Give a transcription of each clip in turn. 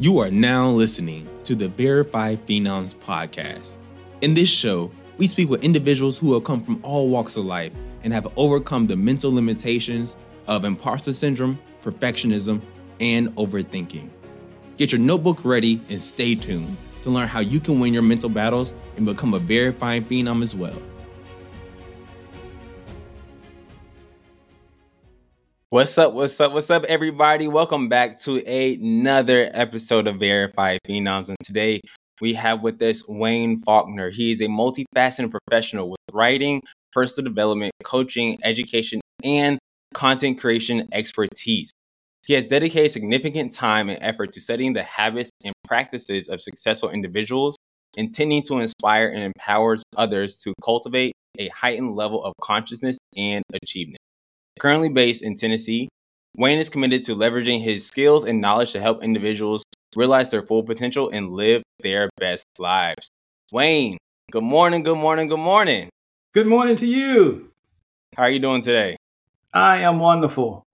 You are now listening to the Verified Phenoms podcast. In this show, we speak with individuals who have come from all walks of life and have overcome the mental limitations of imposter syndrome, perfectionism, and overthinking. Get your notebook ready and stay tuned to learn how you can win your mental battles and become a verified phenom as well. What's up? What's up? What's up, everybody? Welcome back to another episode of Verified Phenoms. And today we have with us Wayne Faulkner. He is a multifaceted professional with writing, personal development, coaching, education, and content creation expertise. He has dedicated significant time and effort to studying the habits and practices of successful individuals, intending to inspire and empower others to cultivate a heightened level of consciousness and achievement. Currently based in Tennessee, Wayne is committed to leveraging his skills and knowledge to help individuals realize their full potential and live their best lives. Wayne, good morning, good morning, good morning. Good morning to you. How are you doing today? I am wonderful.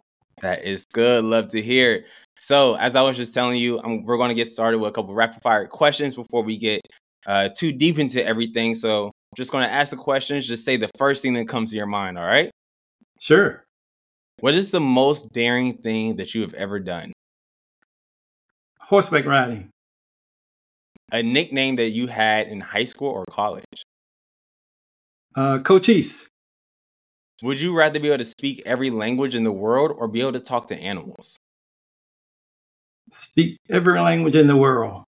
That is good. Love to hear it. So, as I was just telling you, I'm, we're going to get started with a couple rapid fire questions before we get uh, too deep into everything. So, I'm just going to ask the questions. Just say the first thing that comes to your mind. All right? Sure. What is the most daring thing that you have ever done? Horseback riding. A nickname that you had in high school or college? Uh, Cochise. Would you rather be able to speak every language in the world or be able to talk to animals? Speak every language in the world.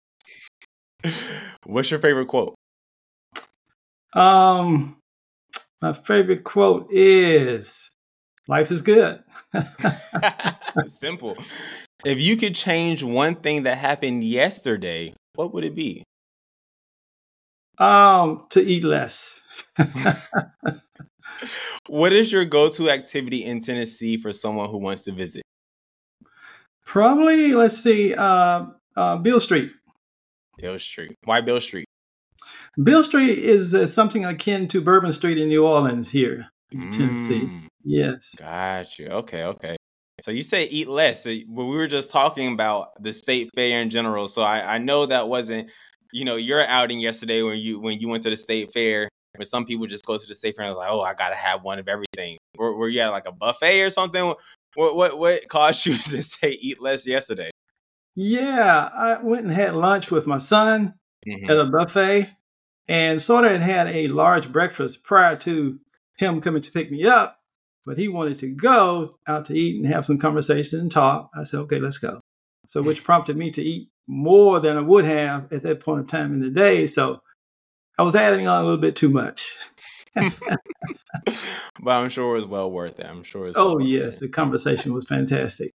What's your favorite quote? Um, my favorite quote is life is good. Simple. If you could change one thing that happened yesterday, what would it be? Um, to eat less. what is your go-to activity in Tennessee for someone who wants to visit? Probably, let's see, uh, uh, Beale Street. Bill Street. Why Bill Street? Bill Street is uh, something akin to Bourbon Street in New Orleans here in Tennessee. Yes. got you. Okay, okay. So you say eat less. So we were just talking about the state fair in general. So I, I know that wasn't, you know, your outing yesterday when you when you went to the state fair. But some people just go to the state fair and like, oh, I gotta have one of everything. Were, were you at like a buffet or something? What what what caused you to say eat less yesterday? Yeah, I went and had lunch with my son Mhm. at a buffet and sort of had a large breakfast prior to him coming to pick me up. But he wanted to go out to eat and have some conversation and talk. I said, okay, let's go. So, which prompted me to eat more than I would have at that point of time in the day. So, I was adding on a little bit too much. but I'm sure it was well worth it. I'm sure it was well Oh, worth yes, it. the conversation was fantastic.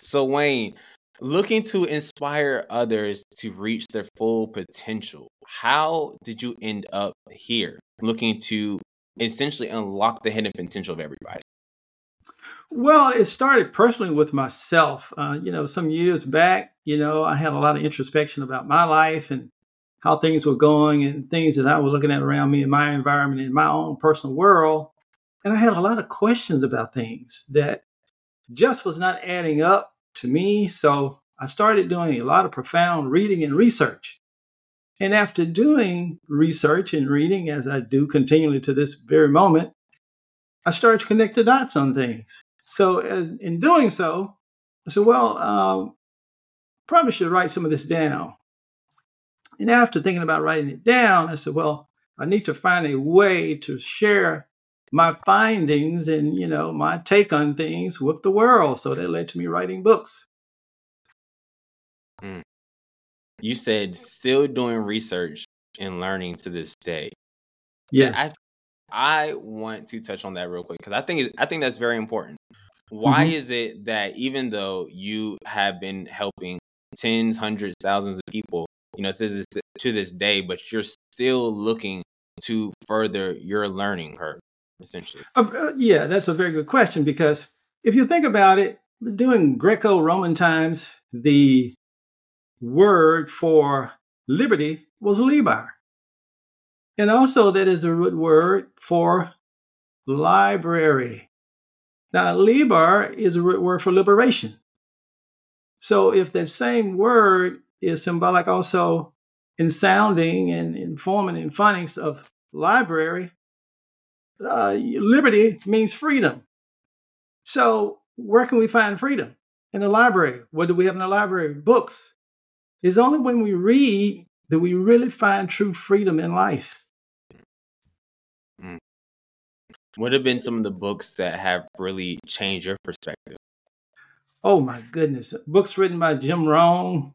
So Wayne, looking to inspire others to reach their full potential, how did you end up here? Looking to essentially unlock the hidden potential of everybody. Well, it started personally with myself. Uh, you know, some years back, you know, I had a lot of introspection about my life and how things were going and things that I was looking at around me in my environment, in my own personal world. And I had a lot of questions about things that just was not adding up to me. So I started doing a lot of profound reading and research. And after doing research and reading, as I do continually to this very moment, I started to connect the dots on things. So, as, in doing so, I said, well, um, probably should write some of this down. And after thinking about writing it down, I said, well, I need to find a way to share my findings and, you know, my take on things with the world. So that led to me writing books. You said still doing research and learning to this day. Yes. I I want to touch on that real quick because I think I think that's very important. Why Mhm. is it that even though you have been helping tens, hundreds, thousands of people, you know, to this, to this day, but you're still looking to further your learning curve, essentially? Uh, yeah, that's a very good question because if you think about it, during Greco Roman times, the word for liberty was liber. And also, that is a root word for library. Now, liber is a root word for liberation. So if that same word is symbolic also in sounding and in forming and phonics of library, uh, liberty means freedom. So where can we find freedom? In the library. What do we have in the library? Books. It's only when we read that we really find true freedom in life. Mm. What have been some of the books that have really changed your perspective? Oh my goodness. Books written by Jim Rohn,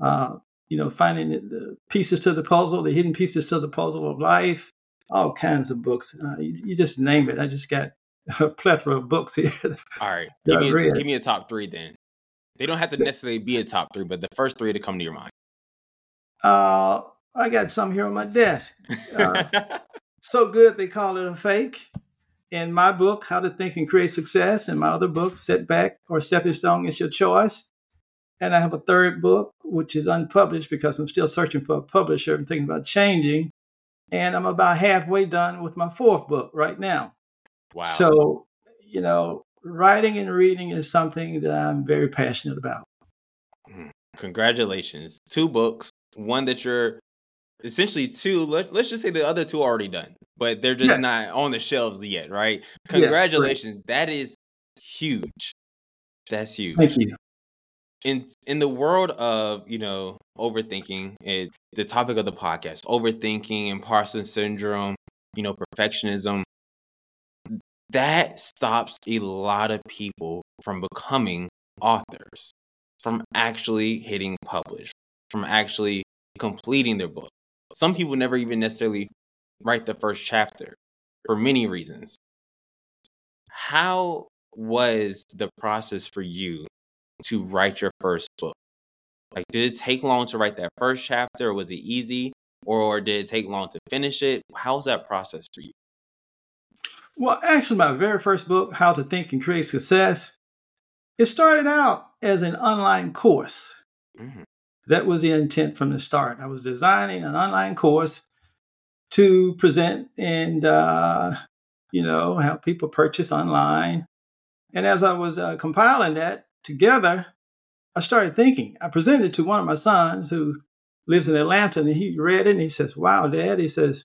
uh, you know, finding the pieces to the puzzle, the hidden pieces to the puzzle of life, all kinds of books. Uh, you, you, just name it. I just got a plethora of books here. All right. Give me, a, give me a top three then. They don't have to necessarily be a top three, but the first three to come to your mind. Uh, I got some here on my desk. Uh, so good they call it a fake. In my book, How to Think and Create Success, and my other book, Setback or Stepping Stone is Your Choice. And I have a third book, which is unpublished because I'm still searching for a publisher. I'm thinking about changing. And I'm about halfway done with my fourth book right now. Wow. So, you know, writing and reading is something that I'm very passionate about. Mm, congratulations. Two books, one that you're essentially two, let, let's just say the other two are already done, but they're just yes. not on the shelves yet, right? Congratulations. Yes, that is huge. That's huge. Thank you in in the world of you know overthinking it, the topic of the podcast overthinking and imposter syndrome you know perfectionism that stops a lot of people from becoming authors from actually hitting publish from actually completing their book some people never even necessarily write the first chapter for many reasons how was the process for you to write your first book? Like, did it take long to write that first chapter? Was it easy? Or did it take long to finish it? How was that process for you? Well, actually, my very first book, How to Think and Create Success, it started out as an online course. Mm-hmm. That was the intent from the start. I was designing an online course to present and, uh, you know, have people purchase online. And as I was uh, compiling that, together, I started thinking. I presented it to one of my sons who lives in Atlanta, and he read it and he says, Wow, Dad, he says,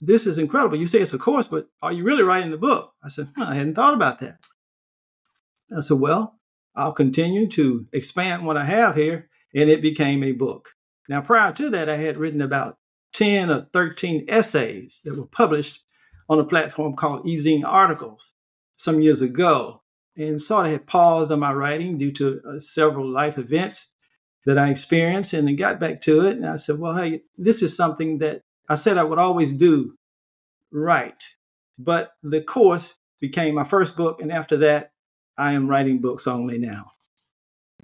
this is incredible. You say it's a course, but are you really writing the book? I said, I hadn't thought about that. I said, Well, I'll continue to expand what I have here. And it became a book. Now, prior to that, I had written about 10 or 13 essays that were published on a platform called Ezine Articles some years ago and sort of had paused on my writing due to uh, several life events that I experienced and then got back to it. And I said, well, hey, this is something that I said I would always do right. But the course became my first book. And after that, I am writing books only now.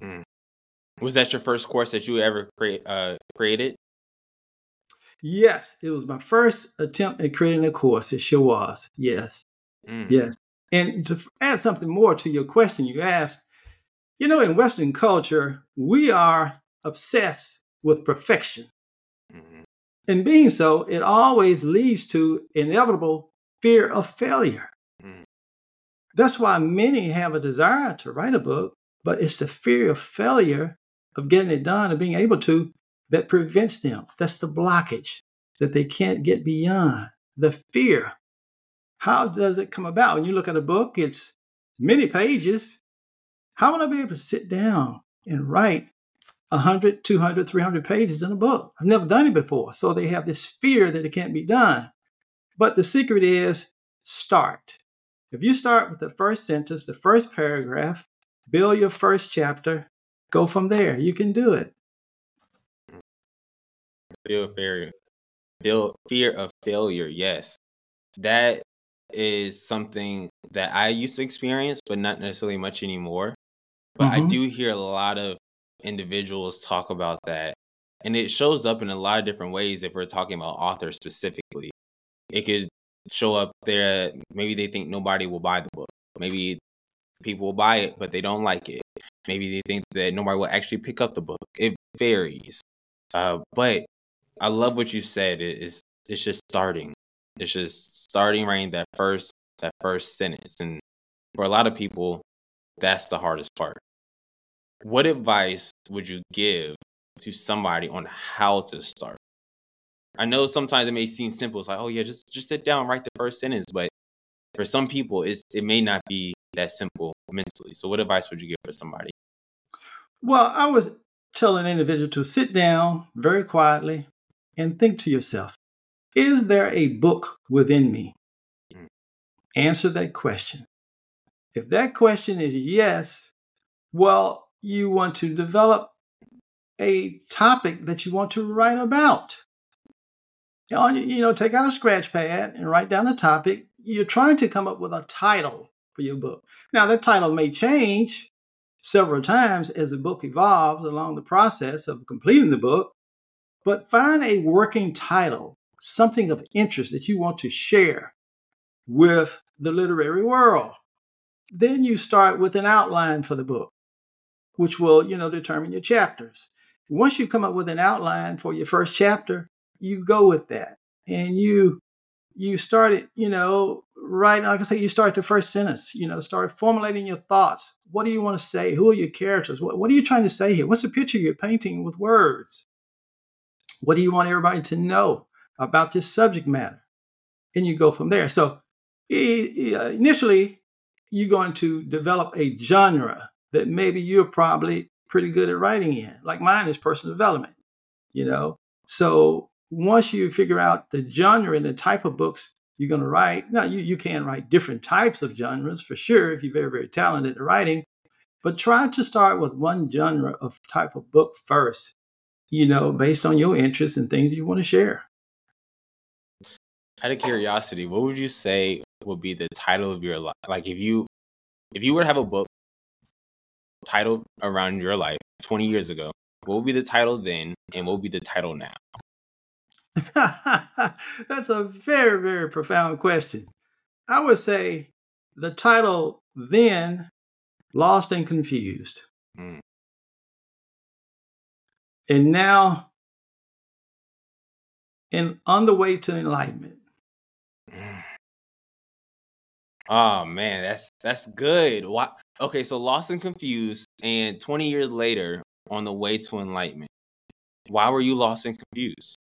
Mm. Was that your first course that you ever create, uh, created? Yes, it was my first attempt at creating a course. It sure was. Yes. Mm. Yes. And to add something more to your question you asked, you know, in Western culture, we are obsessed with perfection. In being so, it always leads to inevitable fear of failure. Mm-hmm. That's why many have a desire to write a book, but it's the fear of failure, of getting it done and being able to, that prevents them. That's the blockage that they can't get beyond. The fear how does it come about? When you look at a book, it's many pages. How would I be able to sit down and write 100, 200, 300 pages in a book? I've never done it before. So they have this fear that it can't be done. But the secret is start. If you start with the first sentence, the first paragraph, build your first chapter, go from there. You can do it. Feel fear, feel fear of failure. Yes, that is something that I used to experience, but not necessarily much anymore. But mm-hmm. I do hear a lot of individuals talk about that. And it shows up in a lot of different ways if we're talking about authors specifically. It could show up there, maybe they think nobody will buy the book. Maybe people will buy it, but they don't like it. Maybe they think that nobody will actually pick up the book. It varies. Uh, but I love what you said. It's, it's just starting. It's just starting writing that first that first sentence. And for a lot of people, that's the hardest part. What advice would you give to somebody on how to start? I know sometimes it may seem simple. It's like, oh yeah, just just sit down, write the first sentence. But for some people, it's it may not be that simple mentally. So, what advice would you give for somebody? Well, I was telling an individual to sit down very quietly and think to yourself, is there a book within me? Mm. Answer that question. If that question is yes, well, you want to develop a topic that you want to write about. You know, take out a scratch pad and write down a topic. You're trying to come up with a title for your book. Now, that title may change several times as the book evolves along the process of completing the book, but find a working title, something of interest that you want to share with the literary world. Then you start with an outline for the book, which will, you know, determine your chapters. Once you come up with an outline for your first chapter, you go with that and you you start it, you know, right like I say, you start the first sentence, you know, start formulating your thoughts. What do you want to say? Who are your characters? What, what are you trying to say here? What's the picture you're painting with words? What do you want everybody to know about this subject matter? And you go from there. So uh, initially, you're going to develop a genre that maybe you're probably pretty good at writing in. Like mine is personal development, you mm-hmm. know. So once you figure out the genre and the type of books you're going to write, now you, you can write different types of genres for sure if you're very, very talented at writing, but try to start with one genre of type of book first, you know, based on your interests and things you want to share. Out of curiosity, what would you say would be the title of your life? Like if you if you were to have a book titled around your life 20 years ago, what would be the title then and what would be the title now? That's a very, very profound question. I would say the title then, Lost and Confused. Mm. And now, and On the Way to Enlightenment. Mm. Oh man, that's that's good. Why, okay, so Lost and Confused, and 20 years later, On the Way to Enlightenment. Why were you lost and confused?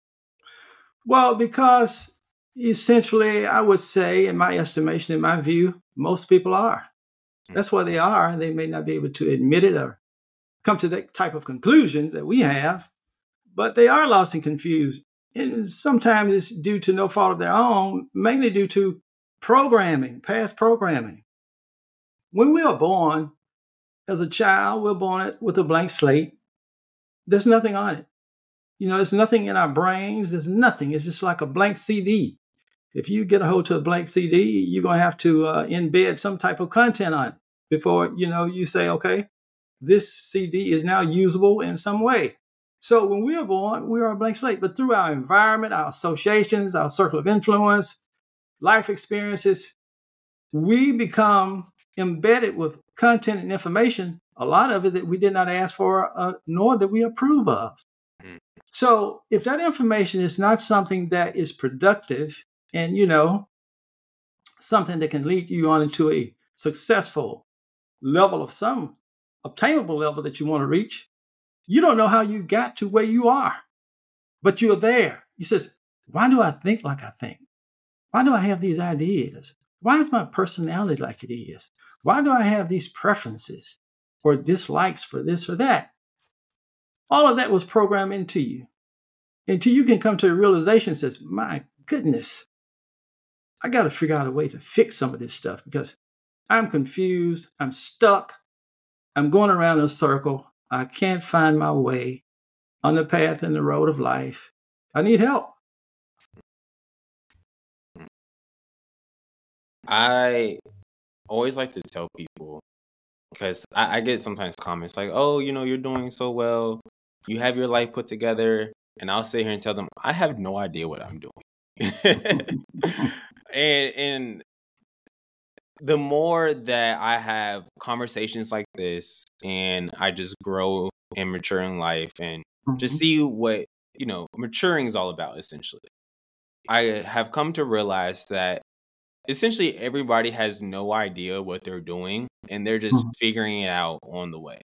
Well, because essentially, I would say, in my estimation, in my view, most people are. Hmm. That's why they are. They may not be able to admit it or come to that type of conclusion that we have, but they are lost and confused. And sometimes it's due to no fault of their own, mainly due to programming, past programming. When we are born as a child, we're born with a blank slate. There's nothing on it. You know, there's nothing in our brains. There's nothing. It's just like a blank CD. If you get a hold to a blank CD, you're going to have to uh, embed some type of content on it before, you know, you say, okay, this CD is now usable in some way. So when we are born, we are a blank slate. But through our environment, our associations, our circle of influence, life experiences, we become embedded with content and information, a lot of it that we did not ask for, uh, nor that we approve of. So if that information is not something that is productive and, you know, something that can lead you on into a successful level of some obtainable level that you want to reach, you don't know how you got to where you are, but you're there. He says, why do I think like I think? Why do I have these ideas? Why is my personality like it is? Why do I have these preferences or dislikes for this or that? All of that was programmed into you. Until you can come to a realization says, my goodness, I got to figure out a way to fix some of this stuff because I'm confused. I'm stuck. I'm going around in a circle. I can't find my way on the path and the road of life. I need help. I always like to tell people because I, I, get sometimes comments like, "Oh, you know, you're doing so well you have your life put together, and I'll sit here and tell them I have no idea what I'm doing. and and the more that I have conversations like this and I just grow and mature in life and mm-hmm. just see what, you know, maturing is all about essentially. I have come to realize that essentially everybody has no idea what they're doing and they're just mm-hmm. figuring it out on the way.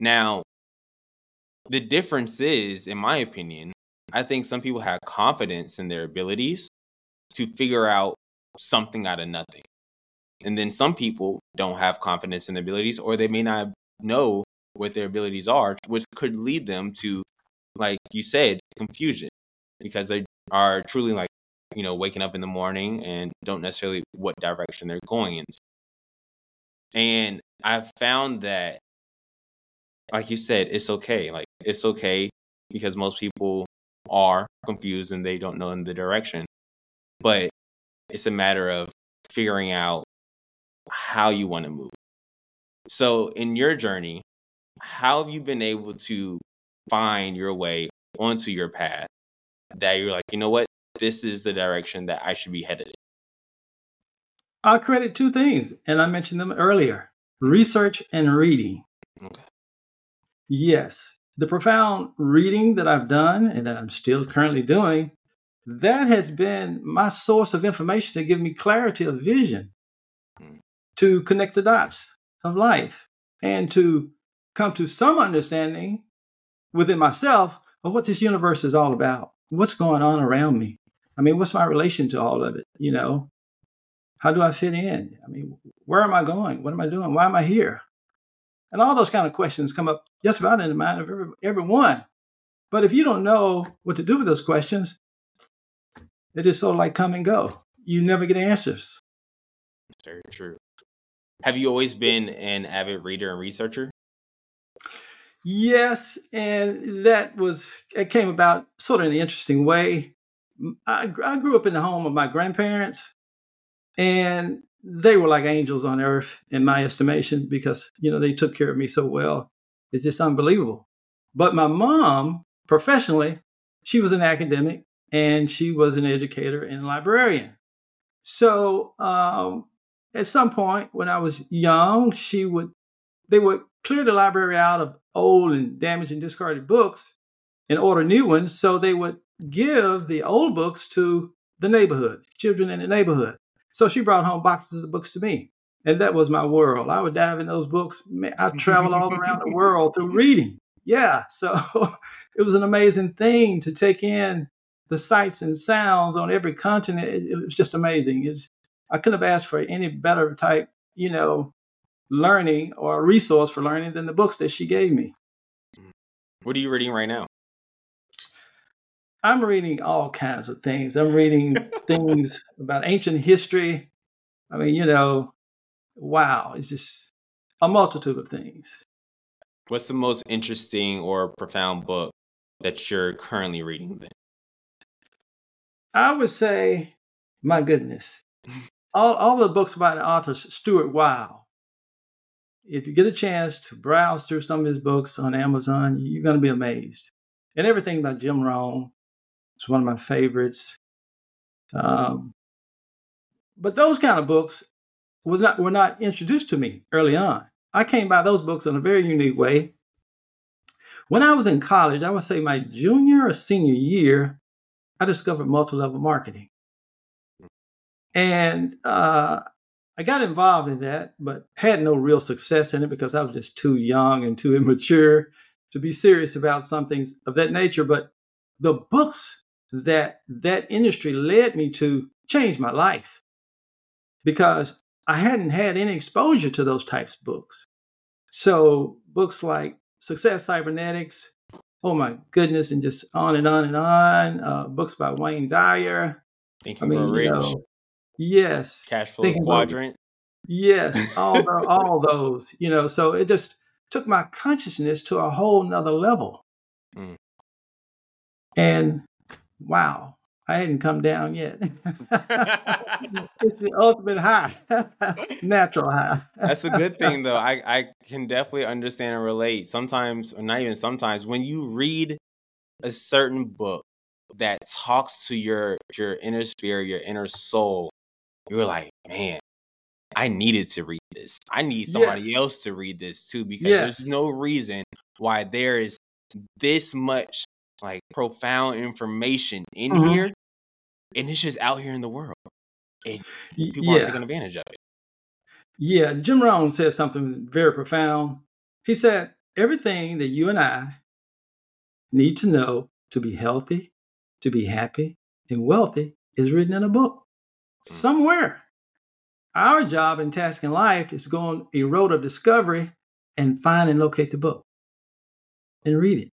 Now, the difference is, in my opinion, I think some people have confidence in their abilities to figure out something out of nothing. And then some people don't have confidence in their abilities, or they may not know what their abilities are, which could lead them to, like you said, confusion because they are truly like, you know, waking up in the morning and don't necessarily what direction they're going in. And I've found that, like you said, it's okay. Like, it's okay because most people are confused and they don't know in the direction. But it's a matter of figuring out how you want to move. So, in your journey, how have you been able to find your way onto your path that you're like, you know what, this is the direction that I should be headed in? I'll credit two things, and I mentioned them earlier research and reading. Okay. Yes, the profound reading that I've done and that I'm still currently doing, that has been my source of information to give me clarity of vision, mm. to connect the dots of life, and to come to some understanding within myself of what this universe is all about. What's going on around me? I mean, what's my relation to all of it? You know, how do I fit in? I mean, where am I going? What am I doing? Why am I here? And all those kind of questions come up just about in the mind of every, everyone. But if you don't know what to do with those questions, they just sort of like come and go. You never get answers. Very true. Have you always been an avid reader and researcher? Yes, and that was it came about sort of in an interesting way. I, I grew up in the home of my grandparents, and they were like angels on earth in my estimation because you know they took care of me so well. It's just unbelievable. But my mom, professionally, she was an academic and she was an educator and librarian. So um, at some point when I was young, she would they would clear the library out of old and damaged and discarded books and order new ones. So they would give the old books to the neighborhood, children in the neighborhood. So she brought home boxes of books to me. And that was my world. I would dive in those books. I traveled all around the world through reading. Yeah. So it was an amazing thing to take in the sights and sounds on every continent. It, it was just amazing. Was, I couldn't have asked for any better type, you know, learning or resource for learning than the books that she gave me. What are you reading right now? I'm reading all kinds of things. I'm reading things about ancient history. I mean, you know, wow, it's just a multitude of things. What's the most interesting or profound book that you're currently reading then? I would say, my goodness, all, all the books by the author Stuart Weil. If you get a chance to browse through some of his books on Amazon, you're going to be amazed. And everything by Jim Rohn, it's one of my favorites. Um, but those kind of books was not were not introduced to me early on. I came by those books in a very unique way. When I was in college, I would say my junior or senior year, I discovered multi-level marketing, and uh, I got involved in that, but had no real success in it because I was just too young and too immature to be serious about something of that nature. But the books that that industry led me to change my life because I hadn't had any exposure to those types of books. So books like Success Cybernetics, oh my goodness, and just on and on and on. Uh, books by Wayne Dyer. Thinking I mean, rich. Know, yes. Cash flow Thinking quadrant. About, yes, all the, all those. You know, so it just took my consciousness to a whole nother level. Mm. And wow, I hadn't come down yet. it's the ultimate high, natural high. That's a good thing, though. I, I can definitely understand and relate. Sometimes, or not even sometimes, when you read a certain book that talks to your your inner spirit, your inner soul, you're like, man, I needed to read this. I need somebody yes. else to read this too because yes. there's no reason why there is this much like profound information in mm-hmm. here, and it's just out here in the world, and people yeah. are taking advantage of it. Yeah, Jim Rohn said something very profound. He said, everything that you and I need to know to be healthy, to be happy, and wealthy is written in a book mm. somewhere. Our job and task in life is to go a road of discovery and find and locate the book and read it.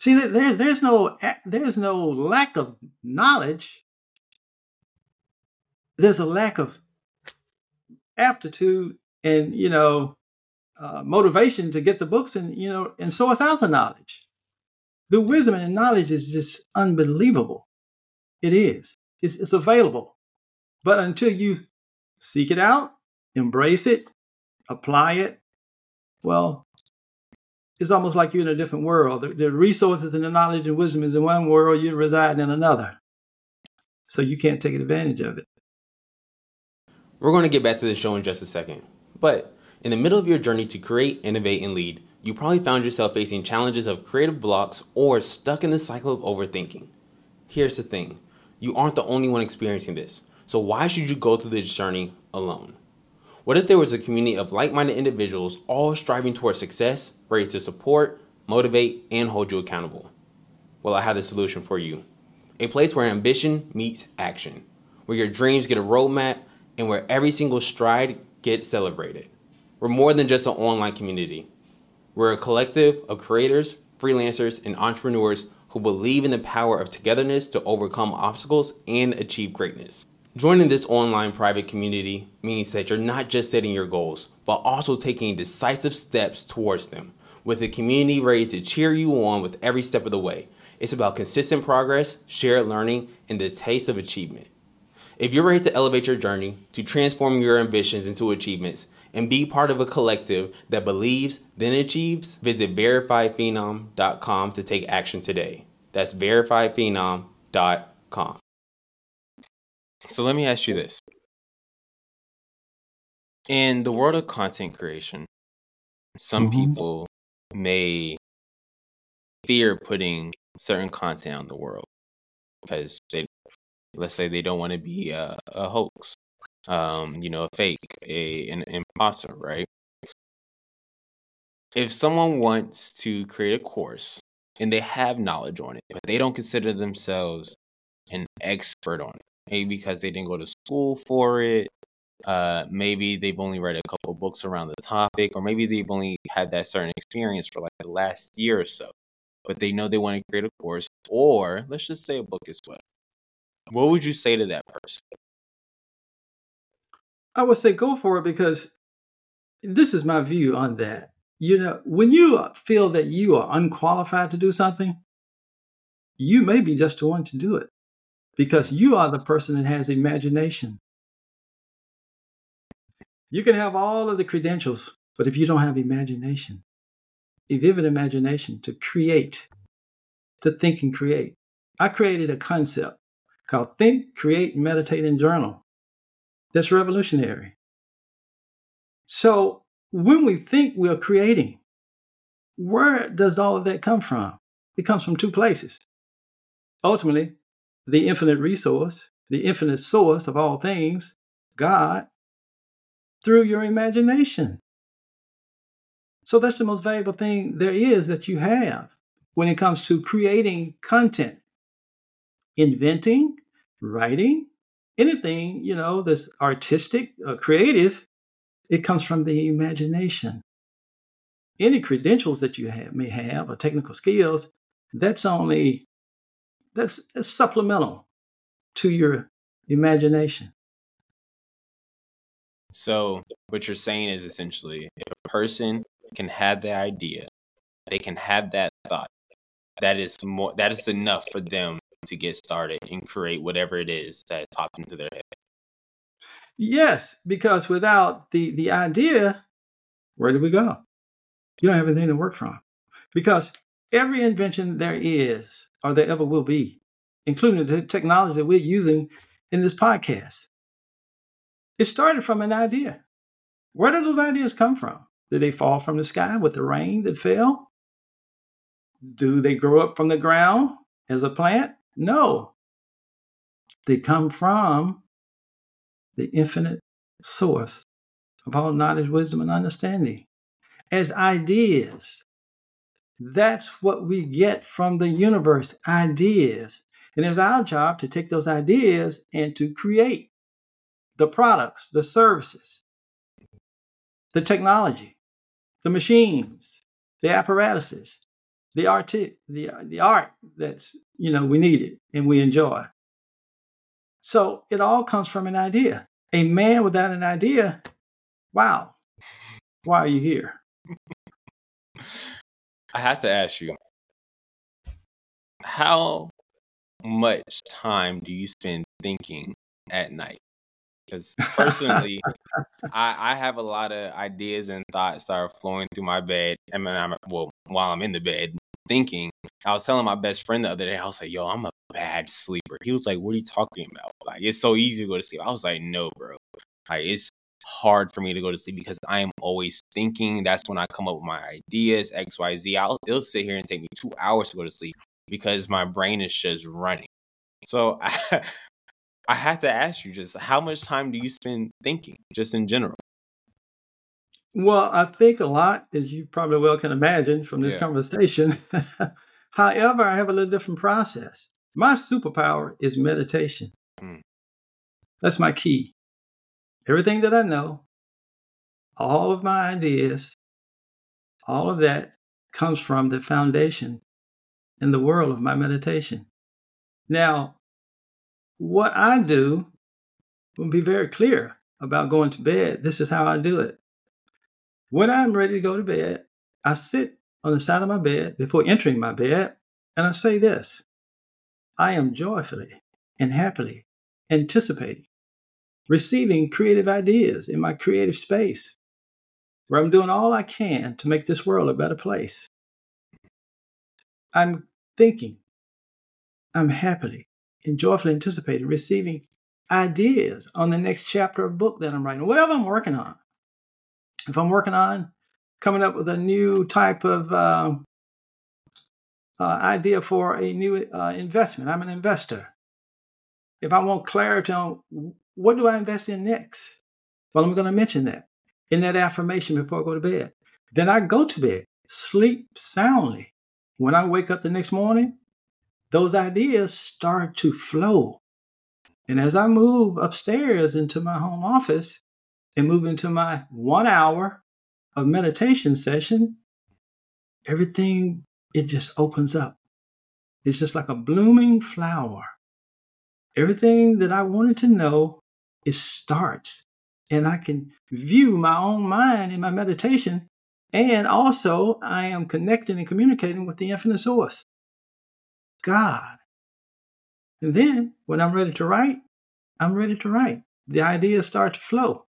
See, there, there's no there's no lack of knowledge. There's a lack of aptitude and you know uh, motivation to get the books and you know and source out the knowledge. The wisdom and knowledge is just unbelievable. It is. It's, it's available, but until you seek it out, embrace it, apply it, well, it's almost like you're in a different world. The, the resources and the knowledge and wisdom is in one world, you reside in another. So you can't take advantage of it. We're going to get back to the show in just a second. But in the middle of your journey to create, innovate, and lead, you probably found yourself facing challenges of creative blocks or stuck in the cycle of overthinking. Here's the thing you aren't the only one experiencing this. So why should you go through this journey alone? What if there was a community of like minded individuals all striving towards success, ready to support, motivate, and hold you accountable? Well, I have the solution for you a place where ambition meets action, where your dreams get a roadmap, and where every single stride gets celebrated. We're more than just an online community. We're a collective of creators, freelancers, and entrepreneurs who believe in the power of togetherness to overcome obstacles and achieve greatness. Joining this online private community means that you're not just setting your goals, but also taking decisive steps towards them, with a community ready to cheer you on with every step of the way. It's about consistent progress, shared learning, and the taste of achievement. If you're ready to elevate your journey, to transform your ambitions into achievements, and be part of a collective that believes, then achieves, visit verifiedphenom.com to take action today. That's verifiedphenom.com. So let me ask you this. In the world of content creation, some mm-hmm. people may fear putting certain content on the world because they let's say they don't want to be a, a hoax um you know a fake a an imposter right if someone wants to create a course and they have knowledge on it but they don't consider themselves an expert on it maybe because they didn't go to school for it. Uh, maybe they've only read a couple books around the topic, or maybe they've only had that certain experience for like the last year or so. But they know they want to create a course, or let's just say a book as well. What would you say to that person? I would say go for it because this is my view on that. You know, when you feel that you are unqualified to do something, you may be just the one to do it because you are the person that has imagination. You can have all of the credentials, but if you don't have imagination, a vivid imagination to create, to think and create. I created a concept called Think, Create, Meditate, and Journal. That's revolutionary. So when we think we're creating, where does all of that come from? It comes from two places. Ultimately, the infinite resource, the infinite source of all things, God, through your imagination. So that's the most valuable thing there is that you have when it comes to creating content, inventing, writing, anything, you know, that's artistic, or creative, it comes from the imagination. Any credentials that you have, may have or technical skills, that's only that's, that's supplemental to your imagination. So, what you're saying is essentially if a person can have the idea, they can have that thought, that is more that is enough for them to get started and create whatever it is that popped into their head. Yes, because without the the idea, where do we go? You don't have anything to work from. Because every invention there is or there ever will be, including the technology that we're using in this podcast. It started from an idea. Where did those ideas come from? Did they fall from the sky with the rain that fell? Do they grow up from the ground as a plant? No. They come from the infinite source of all knowledge, wisdom, and understanding as ideas That's what we get from the universe ideas. And it's our job to take those ideas and to create the products, the services, the technology, the machines, the apparatuses, the art, the, the art that's, you know, we need it and we enjoy. So it all comes from an idea. A man without an idea, wow, why are you here? I have to ask you, how much time do you spend thinking at night? Because personally, I, I have a lot of ideas and thoughts that are flowing through my bed. I mean, I'm well while I'm in the bed thinking. I was telling my best friend the other day, I was like, "Yo, I'm a bad sleeper." He was like, "What are you talking about? Like, it's so easy to go to sleep." I was like, "No, bro. Like, it's hard for me to go to sleep because I am always thinking. That's when I come up with my ideas, X, Y, Z. I'll it'll sit here and take me two hours to go to sleep because my brain is just running. So I, I have to ask you just how much time do you spend thinking, just in general? Well, I think a lot, as you probably well can imagine from this Yeah. conversation. However, I have a little different process. My superpower is meditation. Mm. That's my key. Everything that I know, all of my ideas, all of that comes from the foundation in the world of my meditation. Now, what I do will be very clear about going to bed. This is how I do it. When I'm ready to go to bed, I sit on the side of my bed before entering my bed and I say this I am joyfully and happily anticipating receiving creative ideas in my creative space where I'm doing all I can to make this world a better place. I'm thinking, I'm happily and joyfully anticipating receiving ideas on the next chapter of book that I'm writing, whatever I'm working on. If I'm working on coming up with a new type of uh, uh, idea for a new uh, investment, I'm an investor. If I want clarity on what do I invest in next, well, I'm going to mention that in that affirmation before I go to bed. Then I go to bed, sleep soundly. When I wake up the next morning, those ideas start to flow. And as I move upstairs into my home office and move into my one hour of meditation session, everything, it just opens up. It's just like a blooming flower. Everything that I wanted to know, it starts. And I can view my own mind in my meditation. And also, I am connecting and communicating with the infinite source, God. And then when I'm ready to write, I'm ready to write. The ideas start to flow.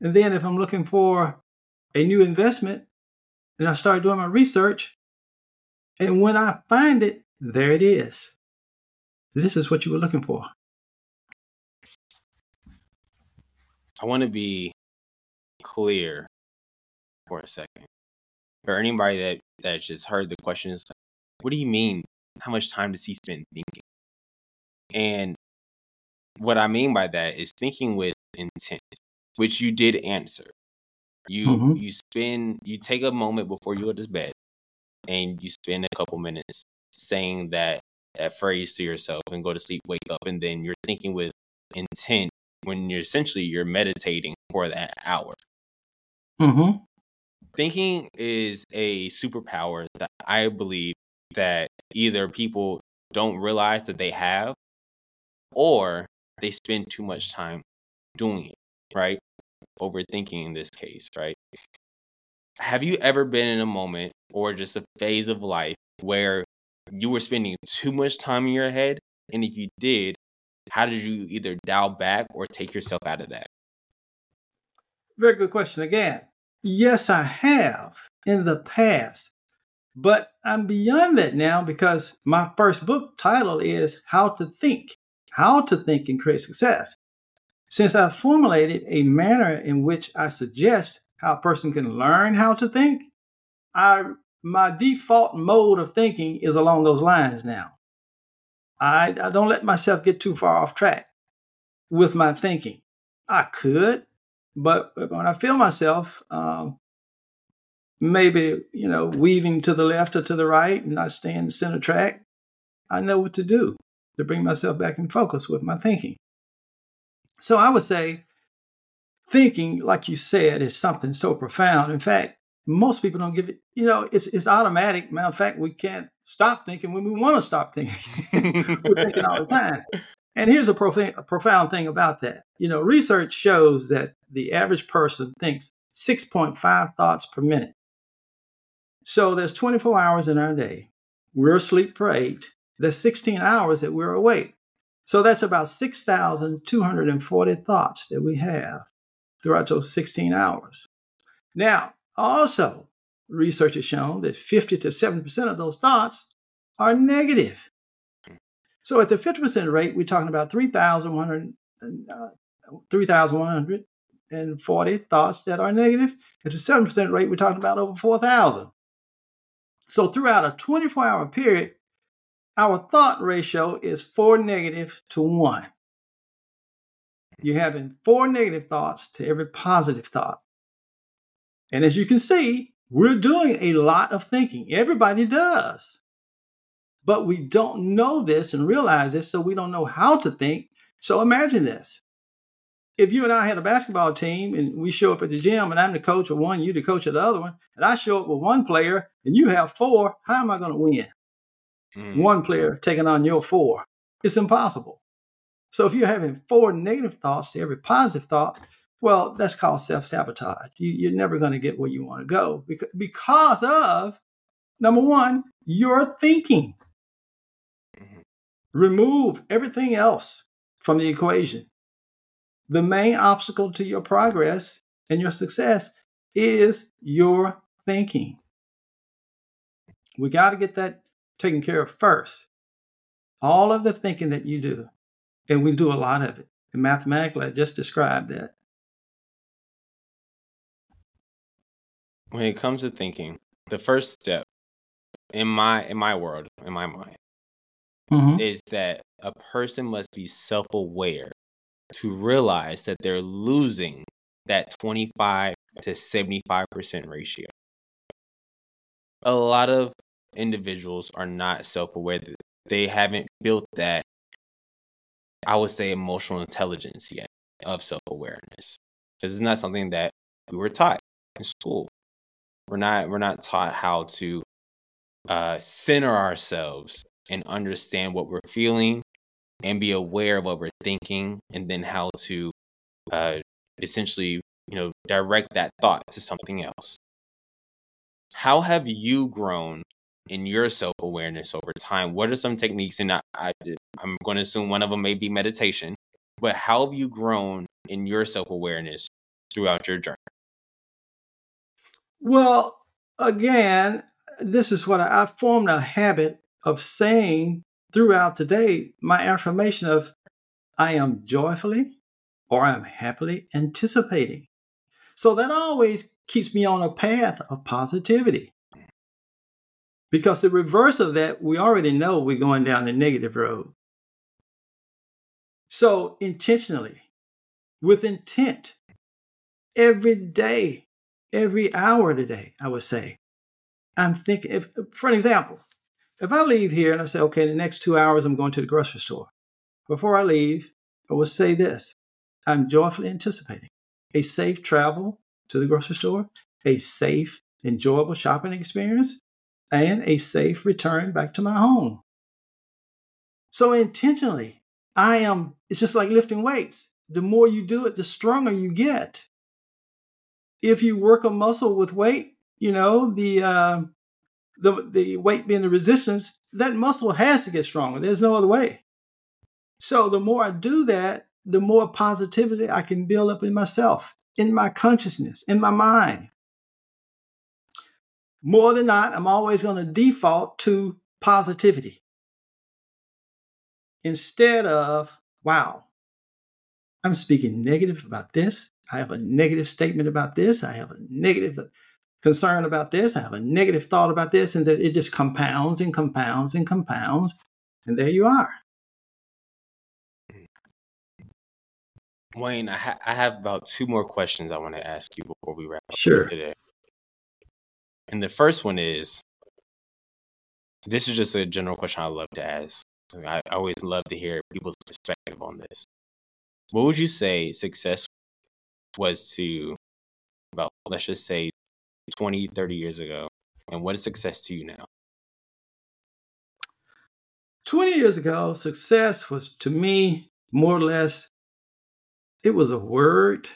And then if I'm looking for a new investment, and I start doing my research, and when I find it, there it is. This is what you were looking for. I want to be clear for a second. For anybody that that just heard the question, like, what do you mean? How much time does he spend thinking? And what I mean by that is thinking with intent, which you did answer. You Mhm. you spend you take a moment before you go to bed, and you spend a couple minutes saying that that phrase to yourself and go to sleep, wake up, and then you're thinking with intent when you're essentially you're meditating for that hour. Mm-hmm. Thinking is a superpower that I believe that either people don't realize that they have or they spend too much time doing it, right? Overthinking in this case, right? Have you ever been in a moment or just a phase of life where you were spending too much time in your head? And if you did, how did you either dial back or take yourself out of that? Very good question again. Yes, I have in the past, but I'm beyond that now because my first book title is How to Think, How to Think and Create Success. Since I've formulated a manner in which I suggest how a person can learn how to think, I, my default mode of thinking is along those lines now. I, I don't let myself get too far off track with my thinking. I could, but when I feel myself um, maybe, you know, weaving to the left or to the right and not staying in the center track, I know what to do to bring myself back in focus with my thinking. So I would say thinking, like you said, is something so profound. In fact, most people don't give it, you know, it's it's automatic. Matter of fact, we can't stop thinking when we want to stop thinking. We're thinking all the time. And here's a, prof- a profound thing about that. You know, research shows that the average person thinks 6.5 thoughts per minute. So there's 24 hours in our day. We're asleep for eight. There's 16 hours that we're awake. So that's about 6,240 thoughts that we have throughout those 16 hours. Now, also, research has shown that 50 to 70% of those thoughts are negative. So at the 50% rate, we're talking about 3,100, uh, 3,140 thoughts that are negative. At the 7% rate, we're talking about over 4,000. So throughout a 24 hour period, our thought ratio is four negative to one. You're having four negative thoughts to every positive thought. And as you can see, we're doing a lot of thinking. Everybody does. But we don't know this and realize this, so we don't know how to think. So imagine this. If you and I had a basketball team and we show up at the gym and I'm the coach of one, you the coach of the other one, and I show up with one player and you have four, how am I going to win? Mm. One player taking on your four. It's impossible. So if you're having four negative thoughts to every positive thought, well, that's called self sabotage. You, are never going to get where you want to go because, because of number one, your thinking. Mm-hmm. Remove everything else from the equation. The main obstacle to your progress and your success is your thinking. We got to get that taken care of first. All of the thinking that you do, and we do a lot of it. And mathematically, I just described that. When it comes to thinking, the first step in my in my world, in my mind, mm-hmm. is that a person must be self aware to realize that they're losing that 25 to 75% ratio. A lot of individuals are not self aware that they haven't built that, I would say, emotional intelligence yet of self awareness. This is not something that we were taught in school. We're not we're not taught how to uh, center ourselves and understand what we're feeling and be aware of what we're thinking and then how to uh, essentially you know direct that thought to something else. How have you grown in your self-awareness over time? What are some techniques? And I, I, i'm going to assume one of them may be meditation but how have you grown in your self-awareness throughout your journey well again this is what I, I formed a habit of saying throughout the day my affirmation of I am joyfully or I'm happily anticipating. So that always keeps me on a path of positivity. Because the reverse of that, we already know we're going down the negative road. So intentionally, with intent, every day, every hour today, I would say, I'm thinking, if, for an example, if I leave here and I say, okay, the next two hours I'm going to the grocery store, before I leave, I will say this I'm joyfully anticipating a safe travel to the grocery store, a safe, enjoyable shopping experience, and a safe return back to my home. So intentionally, I am, it's just like lifting weights. The more you do it, the stronger you get. If you work a muscle with weight, you know, the, uh, the, the weight being the resistance, that muscle has to get stronger. There's no other way. So the more I do that, the more positivity I can build up in myself, in my consciousness, in my mind. More than not, I'm always going to default to positivity instead of, wow, I'm speaking negative about this. I have a negative statement about this. I have a negative concern about this. I have a negative thought about this. And it just compounds and compounds and compounds. And there you are. Wayne, I, ha- I have about two more questions I want to ask you before we wrap up sure. today. And the first one is this is just a general question I love to ask. I always love to hear people's perspective on this. What would you say success was to about, let's just say, 20, 30 years ago? And what is success to you now? 20 years ago, success was to me more or less, it was a word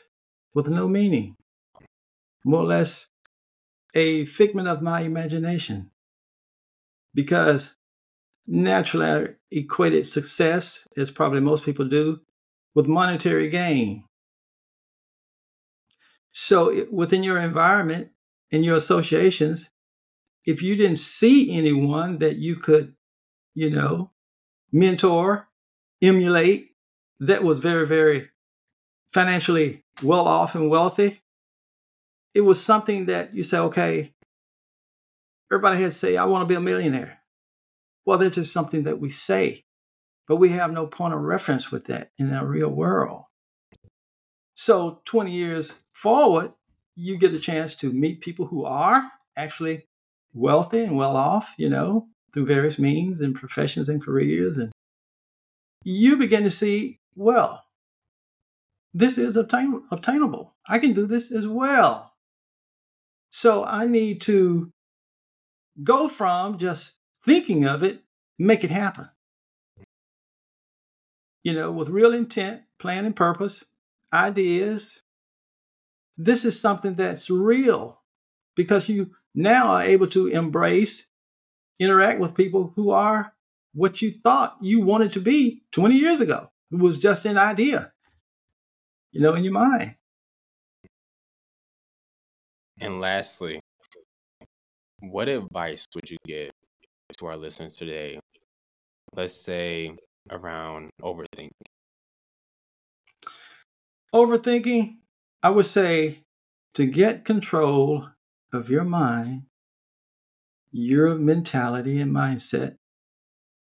with no meaning, more or less a figment of my imagination. Because naturally, I equated success, as probably most people do, with monetary gain. So, within your environment and your associations, if you didn't see anyone that you could, you know, mentor, emulate, that was very, very financially well off and wealthy, it was something that you say, okay, everybody has to say, I want to be a millionaire. Well, that's just something that we say, but we have no point of reference with that in the real world. So 20 years forward, you get a chance to meet people who are actually wealthy and well off, you know, through various means and professions and careers. And you begin to see, well, this is obtain- obtainable. I can do this as well. So I need to go from just thinking of it, make it happen. You know, with real intent, plan, and purpose, ideas. This is something that's real because you now are able to embrace, interact with people who are what you thought you wanted to be 20 years ago. It was just an idea, you know, in your mind. And lastly, what advice would you give to our listeners today? Let's say around overthinking. Overthinking, I would say to get control of your mind, your mentality and mindset,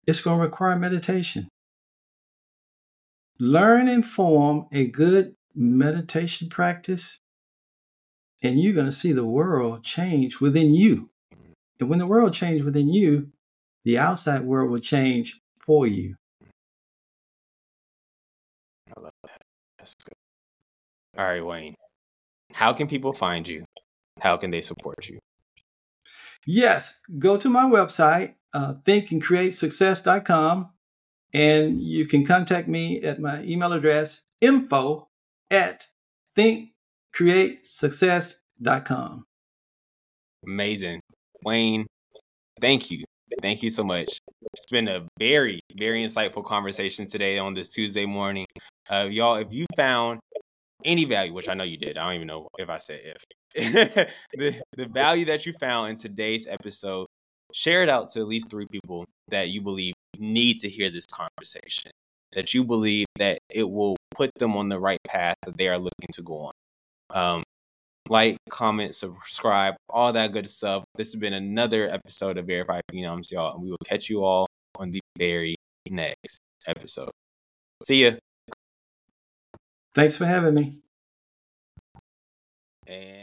it's going to require meditation. Learn and form a good meditation practice, and you're going to see the world change within you. And when the world changes within you, the outside world will change for you. I love that. That's good. All right, Wayne. How can people find you? How can they support you? Yes, go to my website, uh, thinkandcreatesuccess.com, and you can contact me at my email address, info at thinkcreatesuccess.com. Amazing. Wayne, thank you. Thank you so much. It's been a very, very insightful conversation today on this Tuesday morning. Uh, y'all, if you found any value, which I know you did, I don't even know if I said if, the, the value that you found in today's episode, share it out to at least three people that you believe need to hear this conversation, that you believe that it will put them on the right path that they are looking to go on. Um, like, comment, subscribe, all that good stuff. This has been another episode of Verified Phenoms, y'all, and we will catch you all on the very next episode. See ya. Thanks for having me. And